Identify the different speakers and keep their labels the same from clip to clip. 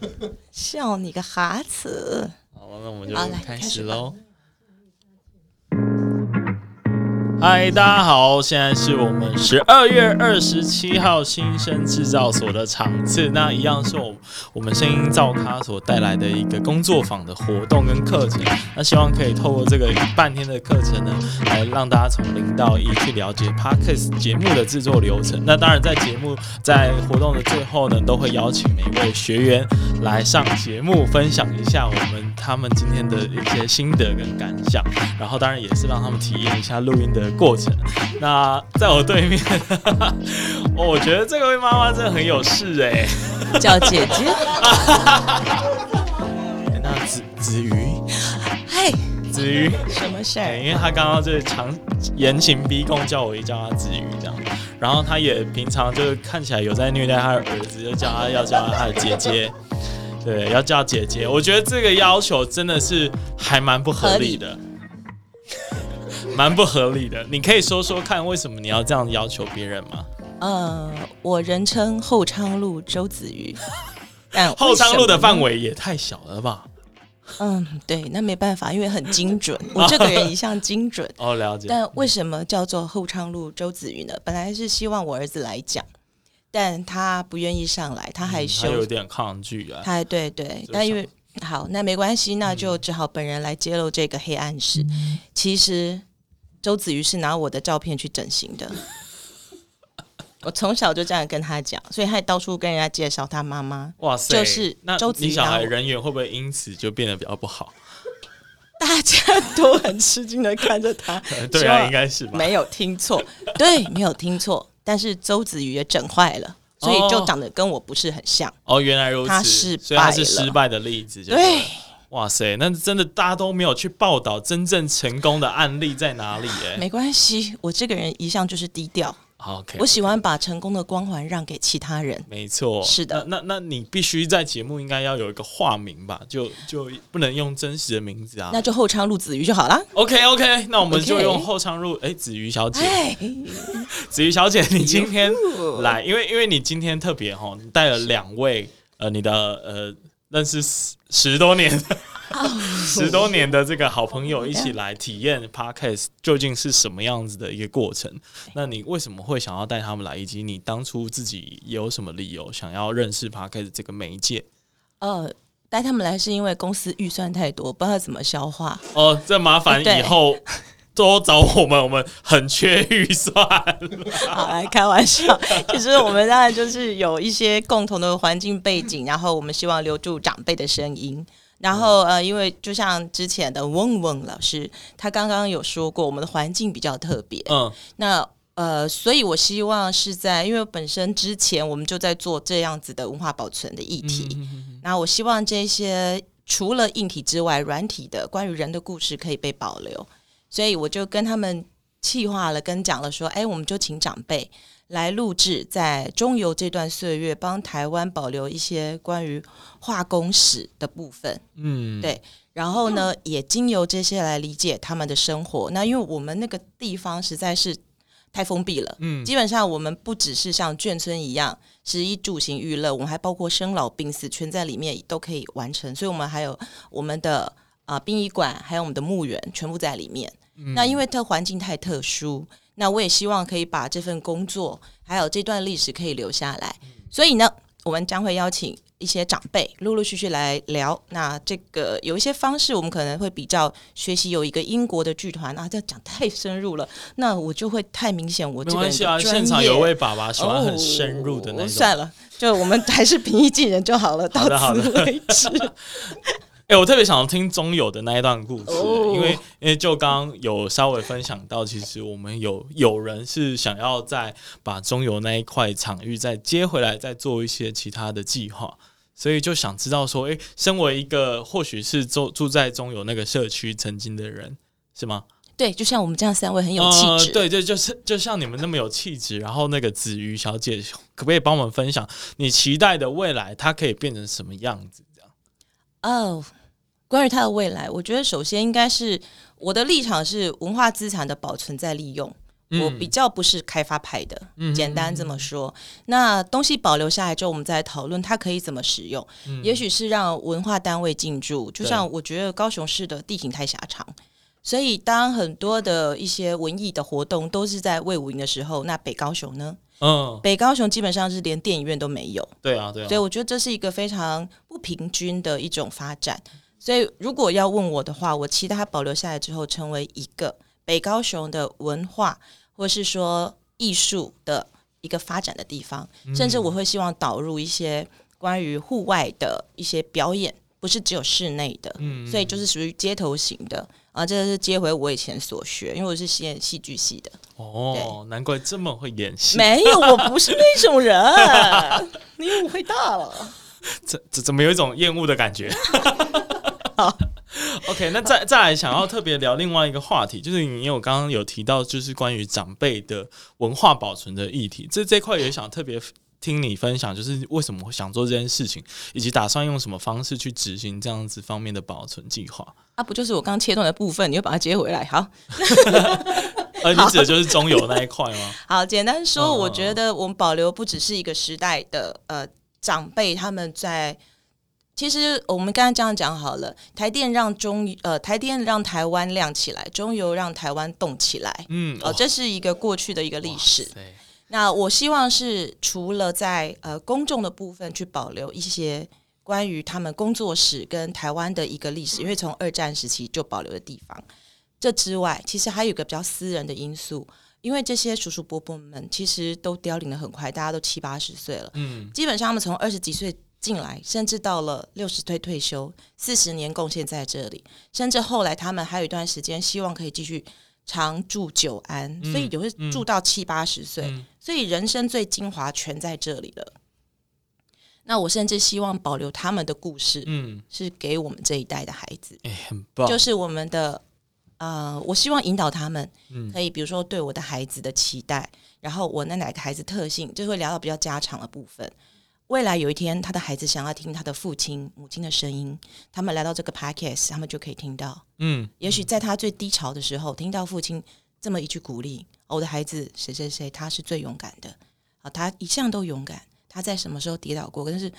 Speaker 1: 笑你个哈子！
Speaker 2: 好，那我们就开
Speaker 1: 始
Speaker 2: 喽。嗨，大家好，现在是我们十二月二十七号新生制造所的场次，那一样是我我们声音造咖所带来的一个工作坊的活动跟课程。那希望可以透过这个半天的课程呢，来让大家从零到一去了解 Podcast 节目的制作流程。那当然，在节目在活动的最后呢，都会邀请每位学员来上节目，分享一下我们他们今天的一些心得跟感想，然后当然也是让他们体验一下录音的过程。那在我对面，哦我觉得这位妈妈真的很有事哎、
Speaker 1: 叫姐姐，
Speaker 2: 那子子瑜，
Speaker 1: 嗨，
Speaker 2: 子瑜。
Speaker 1: 什么事？
Speaker 2: 因为他刚刚就是强严刑逼供，叫我一叫他子瑜这样，然后他也平常就是看起来有在虐待他的儿子，就叫他要叫他的姐姐，对，要叫姐姐。我觉得这个要求真的是还蛮不合理的，蛮不合理的。你可以说说看，为什么你要这样要求别人吗？
Speaker 1: 呃，我人称后昌路周子瑜，但
Speaker 2: 后昌路的范
Speaker 1: 围，
Speaker 2: 也太小了吧？
Speaker 1: 嗯，对，那没办法，因为很精准，我这个人一向精准。
Speaker 2: 哦，了解。
Speaker 1: 但为什么叫做后昌路周子瑜呢？本来是希望我儿子来讲，但他不愿意上来，他害
Speaker 2: 嗯他
Speaker 1: 羞，
Speaker 2: 有点抗拒啊。
Speaker 1: 他还对对，但因为好，那没关系，那就只好本人来揭露这个黑暗史。其实周子瑜是拿我的照片去整形的，我从小就这样跟他讲，所以他也到处跟人家介绍他妈妈。
Speaker 2: 哇塞，
Speaker 1: 就是
Speaker 2: 那
Speaker 1: 周子
Speaker 2: 瑜小孩人缘会不会因此就变得比较不好？
Speaker 1: 大家都很吃惊的看着他，
Speaker 2: 对啊，应该是吧。
Speaker 1: 没有听错，对，没有听错。但是周子瑜也整坏了，所以就
Speaker 2: 哦
Speaker 1: 长得跟我不是很像。
Speaker 2: 哦，原来如此，
Speaker 1: 他失
Speaker 2: 所以他是失败的例子，
Speaker 1: 对
Speaker 2: 了，哇塞，那真的大家都没有去报道真正成功的案例在哪里？哎
Speaker 1: 没关系，我这个人一向就是低调，
Speaker 2: 好，OK，
Speaker 1: 我喜欢把成功的光环让给其他人。
Speaker 2: 没错，
Speaker 1: 是的
Speaker 2: 那那那你必须在节目应该要有一个化名吧？就就不能用真实的名字啊。
Speaker 1: 那就后昌路子瑜就好了。
Speaker 2: OK OK，那我们就用后昌路哎，子瑜小姐，
Speaker 1: 哎，
Speaker 2: 子瑜小姐，你今天
Speaker 1: 哟
Speaker 2: 来，因为因为你今天特别哈，你带了两位呃，你的呃认识十十多年 十多年的这个好朋友一起来体验 podcast 究竟是什么样子的一个过程？那你为什么会想要带他们来，以及你当初自己有什么理由想要认识 podcast 这个媒介？
Speaker 1: 呃，带他们来是因为公司预算太多，不知道怎么消化。
Speaker 2: 哦，这麻烦以后多找我们，我们很缺预算。
Speaker 1: 好，来开玩笑。其实我们当然就是有一些共同的环境背景，然后我们希望留住长辈的声音。然后呃，因为就像之前的嗡嗡老师，他刚刚有说过，我们的环境比较特别。
Speaker 2: 嗯，
Speaker 1: 那呃，所以我希望是在，因为本身之前我们就在做这样子的文化保存的议题，然后我希望这些除了硬体之外，软体的关于人的故事可以被保留，所以我就跟他们气化了，跟讲了说，哎，我们就请长辈来录制在中游这段岁月，帮台湾保留一些关于化工史的部分。
Speaker 2: 嗯，
Speaker 1: 对然后呢，也经由这些来理解他们的生活。那因为我们那个地方实在是太封闭了，
Speaker 2: 嗯
Speaker 1: 基本上我们不只是像眷村一样，食衣住行娱乐，我们还包括生老病死全在里面都可以完成。所以，我们还有我们的啊、殡仪馆，还有我们的墓园，全部在里面。那因为它环境太特殊，那我也希望可以把这份工作还有这段历史可以留下来。所以呢，我们将会邀请一些长辈陆陆续续来聊。那这个有一些方式，我们可能会比较学习有一个英国的剧团啊，这讲太深入了，那我就会太明显我这个人
Speaker 2: 没关系啊，现场
Speaker 1: 业
Speaker 2: 有位爸爸喜欢很深入的那种。
Speaker 1: 哦算了，就我们还是平易近人就好了，到
Speaker 2: 好的好的
Speaker 1: 此为止。
Speaker 2: 哎、我特别想要听中友的那一段故事、
Speaker 1: 哦
Speaker 2: 因为因为就刚刚有稍微分享到，其实我们有有人是想要再把中友那一块场域再接回来，再做一些其他的计划，所以就想知道说，哎、身为一个或许是住住在中友那个社区曾经的人，是吗？
Speaker 1: 对，就像我们这样三位很有气质、
Speaker 2: 呃，对对，就是就像你们那么有气质，然后那个子瑜小姐，可不可以帮我们分享你期待的未来，它可以变成什么样子？
Speaker 1: 哦。关于它的未来，我觉得首先应该是我的立场是文化资产的保存再利用。
Speaker 2: 嗯
Speaker 1: 我比较不是开发派的，
Speaker 2: 嗯
Speaker 1: 简单这么说。那东西保留下来之后，我们再讨论它可以怎么使用。
Speaker 2: 嗯
Speaker 1: 也许是让文化单位进驻，就像我觉得高雄市的地形太狭长，所以当很多的一些文艺的活动都是在魏武营的时候，那北高雄呢？
Speaker 2: 嗯，
Speaker 1: 北高雄基本上是连电影院都没有，
Speaker 2: 对啊，对啊，
Speaker 1: 所以我觉得这是一个非常不平均的一种发展。所以如果要问我的话，我期待它保留下来之后，成为一个北高雄的文化或是说艺术的一个发展的地方，甚至我会希望导入一些关于户外的一些表演，不是只有室内的，
Speaker 2: 嗯
Speaker 1: 所以就是属于街头型的啊。这个是接回我以前所学，因为我是演戏剧系的，
Speaker 2: 哦，难怪这么会演戏，
Speaker 1: 没有，我不是那种人，你误会大了。
Speaker 2: 怎怎怎么有一种厌恶的感觉？OK，那再再来想要特别聊另外一个话题，就是你有刚刚有提到，就是关于长辈的文化保存的议题，这这块也想特别听你分享，就是为什么会想做这件事情，以及打算用什么方式去执行这样子方面的保存计划。
Speaker 1: 啊，不就是我刚切断的部分，你又把它接回来。好
Speaker 2: 呃，你指的就是中游那一块吗？
Speaker 1: 好，简单说，
Speaker 2: 嗯
Speaker 1: 我觉得我们保留不只是一个时代的呃长辈他们在。其实我们刚刚这样讲好了，台电让中呃台电让台湾亮起来，中油让台湾动起来。
Speaker 2: 嗯，
Speaker 1: 哦，这是一个过去的一个历史。那我希望是除了在呃公众的部分去保留一些关于他们工作室跟台湾的一个历史，因为从二战时期就保留的地方。这之外，其实还有一个比较私人的因素，因为这些叔叔伯伯们其实都凋零的很快，大家都七八十岁了，
Speaker 2: 嗯
Speaker 1: 基本上他们从二十几岁进来，甚至到了六十岁退休，四十年贡献在这里，甚至后来他们还有一段时间希望可以继续长住久安，所以有会住到七八十岁。
Speaker 2: 嗯
Speaker 1: 所以人生最精华全在这里了。那我甚至希望保留他们的故事，
Speaker 2: 嗯，
Speaker 1: 是给我们这一代的孩子，
Speaker 2: 哎、很棒，
Speaker 1: 就是我们的呃，我希望引导他们
Speaker 2: 嗯
Speaker 1: 可以，比如说对我的孩子的期待，然后我那哪个孩子特性，就会聊到比较家常的部分。未来有一天，他的孩子想要听他的父亲、母亲的声音，他们来到这个 podcast，他们就可以听到。
Speaker 2: 嗯
Speaker 1: 也许在他最低潮的时候，听到父亲这么一句鼓励：“哦我的孩子谁谁谁，他是最勇敢的啊，他一向都勇敢。他在什么时候跌倒过，但是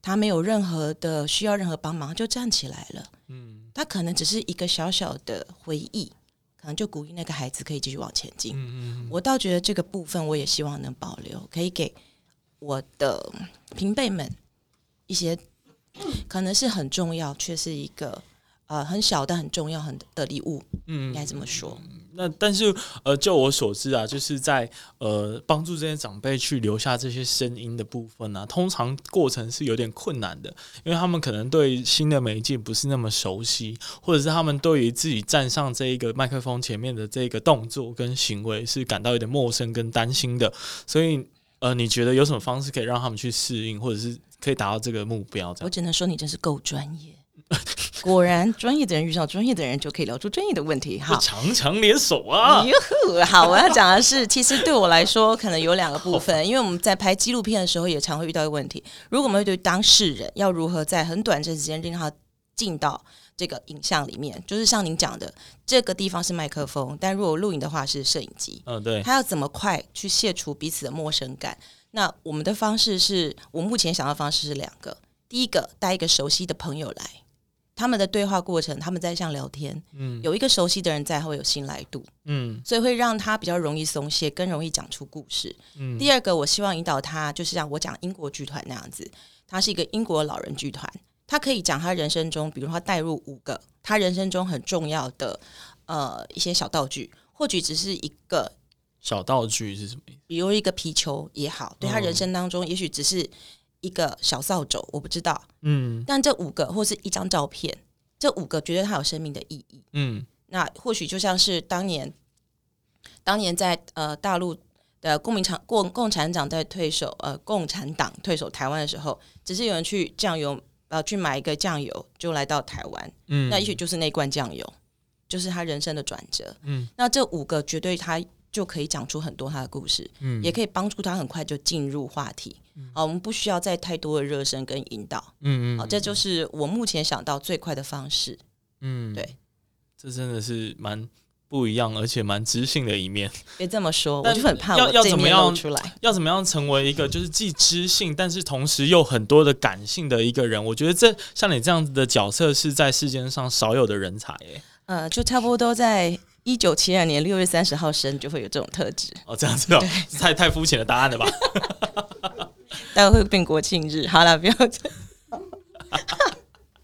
Speaker 1: 他没有任何的需要任何帮忙，就站起来了。
Speaker 2: 嗯
Speaker 1: 他可能只是一个小小的回忆，可能就鼓励那个孩子可以继续往前进。
Speaker 2: 嗯嗯
Speaker 1: 我倒觉得这个部分，我也希望能保留，可以给我的平辈们一些可能是很重要，却是一个呃很小但很重要很的礼物，
Speaker 2: 嗯
Speaker 1: 应该这么说。
Speaker 2: 那但是呃，就我所知啊，就是在呃帮助这些长辈去留下这些声音的部分啊，通常过程是有点困难的，因为他们可能对新的媒介不是那么熟悉，或者是他们对于自己站上这一个麦克风前面的这个动作跟行为是感到有点陌生跟担心的，所以呃，你觉得有什么方式可以让他们去适应，或者是可以达到这个目标？这样
Speaker 1: 我只能说你真是够专业。果然，专业的人遇上专业的人，就可以聊出专业的问题。好
Speaker 2: 就，强强联手啊！
Speaker 1: 哟呵，好，我要讲的是，其实对我来说，可能有两个部分，因为我们在拍纪录片的时候，也常会遇到一个问题：如果我们会对当事人要如何在很短的时间令他进到这个影像里面，就是像您讲的，这个地方是麦克风，但如果录影的话是摄影机，
Speaker 2: 嗯，对，
Speaker 1: 他要怎么快去卸除彼此的陌生感？那我们的方式是我目前想到的方式是两个，第一个带一个熟悉的朋友来。他们的对话过程，他们在像聊天，
Speaker 2: 嗯
Speaker 1: 有一个熟悉的人在，会有信赖度。
Speaker 2: 嗯
Speaker 1: 所以会让他比较容易松懈，更容易讲出故事。
Speaker 2: 嗯
Speaker 1: 第二个，我希望引导他，就是像我讲英国剧团那样子，他是一个英国老人剧团，他可以讲他人生中，比如说他带入五个他人生中很重要的呃一些小道具，或许只是一个，
Speaker 2: 小道具是什么意思？
Speaker 1: 比如一个皮球也好，对他
Speaker 2: 嗯
Speaker 1: 人生当中也许只是一个小扫帚，我不知道，
Speaker 2: 嗯
Speaker 1: 但这五个或是一张照片，这五个觉得它有生命的意义。
Speaker 2: 嗯
Speaker 1: 那或许就像是当年，当年在呃大陆的共民党共共产党在退守呃共产党退守台湾的时候，只是有人去酱油呃去买一个酱油就来到台湾，
Speaker 2: 嗯，
Speaker 1: 那也许就是那罐酱油，就是他人生的转折。
Speaker 2: 嗯
Speaker 1: 那这五个绝对他就可以讲出很多他的故事，
Speaker 2: 嗯
Speaker 1: 也可以帮助他很快就进入话题。好、我们不需要再太多的热身跟引导。
Speaker 2: 嗯嗯，
Speaker 1: 好、这就是我目前想到最快的方式。
Speaker 2: 嗯，
Speaker 1: 对，
Speaker 2: 这真的是蛮不一样，而且蛮知性的一面。
Speaker 1: 别这么说，我就很怕
Speaker 2: 要要怎么样
Speaker 1: 出来。
Speaker 2: 要怎么样成为一个就是既知性，但是同时又很多的感性的一个人？我觉得这像你这样子的角色是在世间上少有的人才耶。
Speaker 1: 呃，就差不多在一九七二年六月三十号生，就会有这种特质。
Speaker 2: 哦，这样子哦，太太肤浅的答案了吧？
Speaker 1: 待会会变国庆日。好了，不要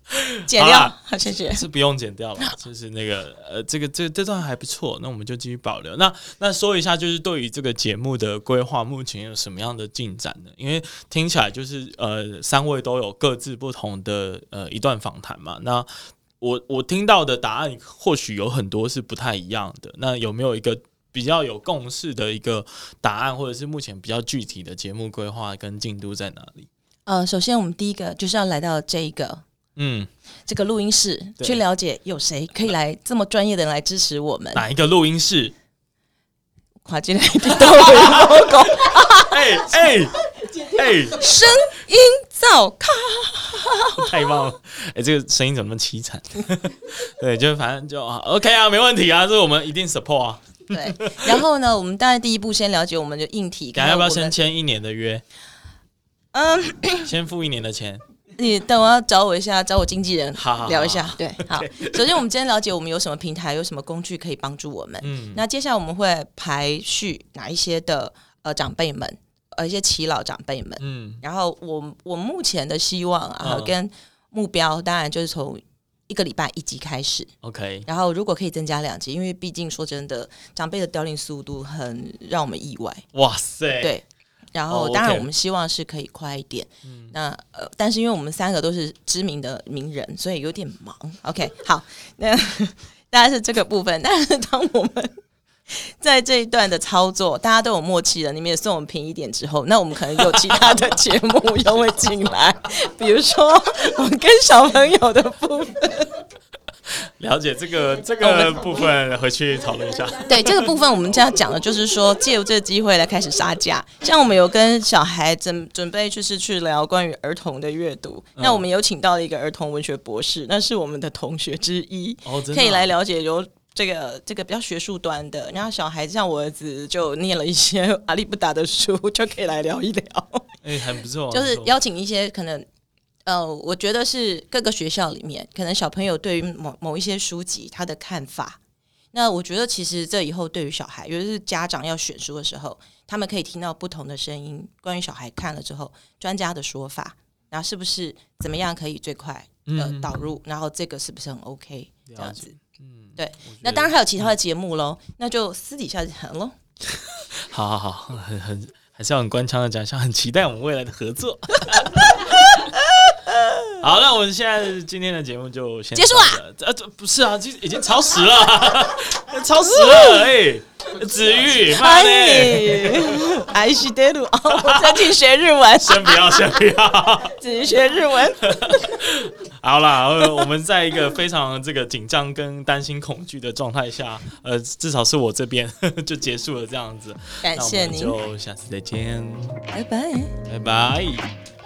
Speaker 1: 剪掉
Speaker 2: 好
Speaker 1: 谢谢。
Speaker 2: 是不用剪掉了，就是那个呃，这个这这段还不错，那我们就继续保留。那那说一下，就是对于这个节目的规划，目前有什么样的进展呢？因为听起来就是呃，三位都有各自不同的呃一段访谈嘛。那我我听到的答案或许有很多是不太一样的。那有没有一个比较有共识的一个答案，或者是目前比较具体的节目规划跟进度在哪里？
Speaker 1: 呃，首先我们第一个就是要来到这一个
Speaker 2: 嗯，
Speaker 1: 这个录音室，去了解有谁可以来这么专业的人来支持我们。
Speaker 2: 哪一个录音室？
Speaker 1: 跨进来听到我的 logo，
Speaker 2: 哎哎哎！
Speaker 1: 声音造咖。
Speaker 2: 太棒了！哎、这个声音怎么那么凄惨？对，就反正就啊，OK 啊，没问题啊，这个我们一定 support 啊。
Speaker 1: 对，然后呢，我们当然第一步先了解我们的硬体。
Speaker 2: 等下要不要先签一年的约？
Speaker 1: 嗯，
Speaker 2: 先付一年的钱？
Speaker 1: 你等我要找我一下，找我经纪人
Speaker 2: 好好好
Speaker 1: 聊一下。对，好。首先，我们今天了解我们有什么平台，有什么工具可以帮助我们。
Speaker 2: 嗯，
Speaker 1: 那接下来我们会排序哪一些的呃长辈们，呃一些耆老长辈们。
Speaker 2: 嗯
Speaker 1: 然后我我目前的希望啊、
Speaker 2: 嗯
Speaker 1: 跟目标，当然就是从一个礼拜一集开始
Speaker 2: ，，OK，
Speaker 1: 然后如果可以增加两集，因为毕竟说真的，长辈的凋零速度很让我们意外。
Speaker 2: 哇塞，，
Speaker 1: 对，然后当然我们希望是可以快一点。
Speaker 2: 嗯
Speaker 1: 那呃，但是因为我们三个都是知名的名人，所以有点忙。OK，好，那 大概是这个部分。但是当我们在这一段的操作，大家都有默契了，你们也送我们平一点之后，那我们可能有其他的节目又会进来，比如说我们跟小朋友的部分。
Speaker 2: 了解这个这个部分，回去讨论一下。
Speaker 1: 对这个部分，我们这样讲的就是说，借由这个机会来开始杀价。像我们有跟小孩准准备就是去聊关于儿童的阅读，
Speaker 2: 嗯
Speaker 1: 那我们有请到了一个儿童文学博士，那是我们的同学之一，可以来
Speaker 2: 啊
Speaker 1: 了解有。这个这个比较学术端的，然后小孩子像我儿子就念了一些阿里不达的书，就可以来聊一聊。
Speaker 2: 哎，很不错，
Speaker 1: 就是邀请一些可能，呃，我觉得是各个学校里面，可能小朋友对于某某一些书籍他的看法。那我觉得其实这以后对于小孩，尤其是家长要选书的时候，他们可以听到不同的声音，关于小孩看了之后专家的说法，然后是不是怎么样可以最快呃
Speaker 2: 嗯
Speaker 1: 导入，然后这个是不是很 OK 这样子？
Speaker 2: 嗯，
Speaker 1: 对那当然还有其他的节目喽，那就私底下谈喽。
Speaker 2: 好好好，很很还是要很官腔的讲一下，很期待我们未来的合作。好，那我们现在今天的节目就先
Speaker 1: 结束啊！
Speaker 2: 呃，这不是啊，这已经超时了，超时了，哎，子玉，妈的，
Speaker 1: 哎，爱 是得路哦，我在听学日文，
Speaker 2: 先不要，先不要。
Speaker 1: 自己学日文。
Speaker 2: 好啦，呃我们在一个非常这个紧张跟担心恐惧的状态下，呃，至少是我这边就结束了这样子。
Speaker 1: 感谢您，
Speaker 2: 就下次再见，
Speaker 1: 拜拜。
Speaker 2: 拜拜。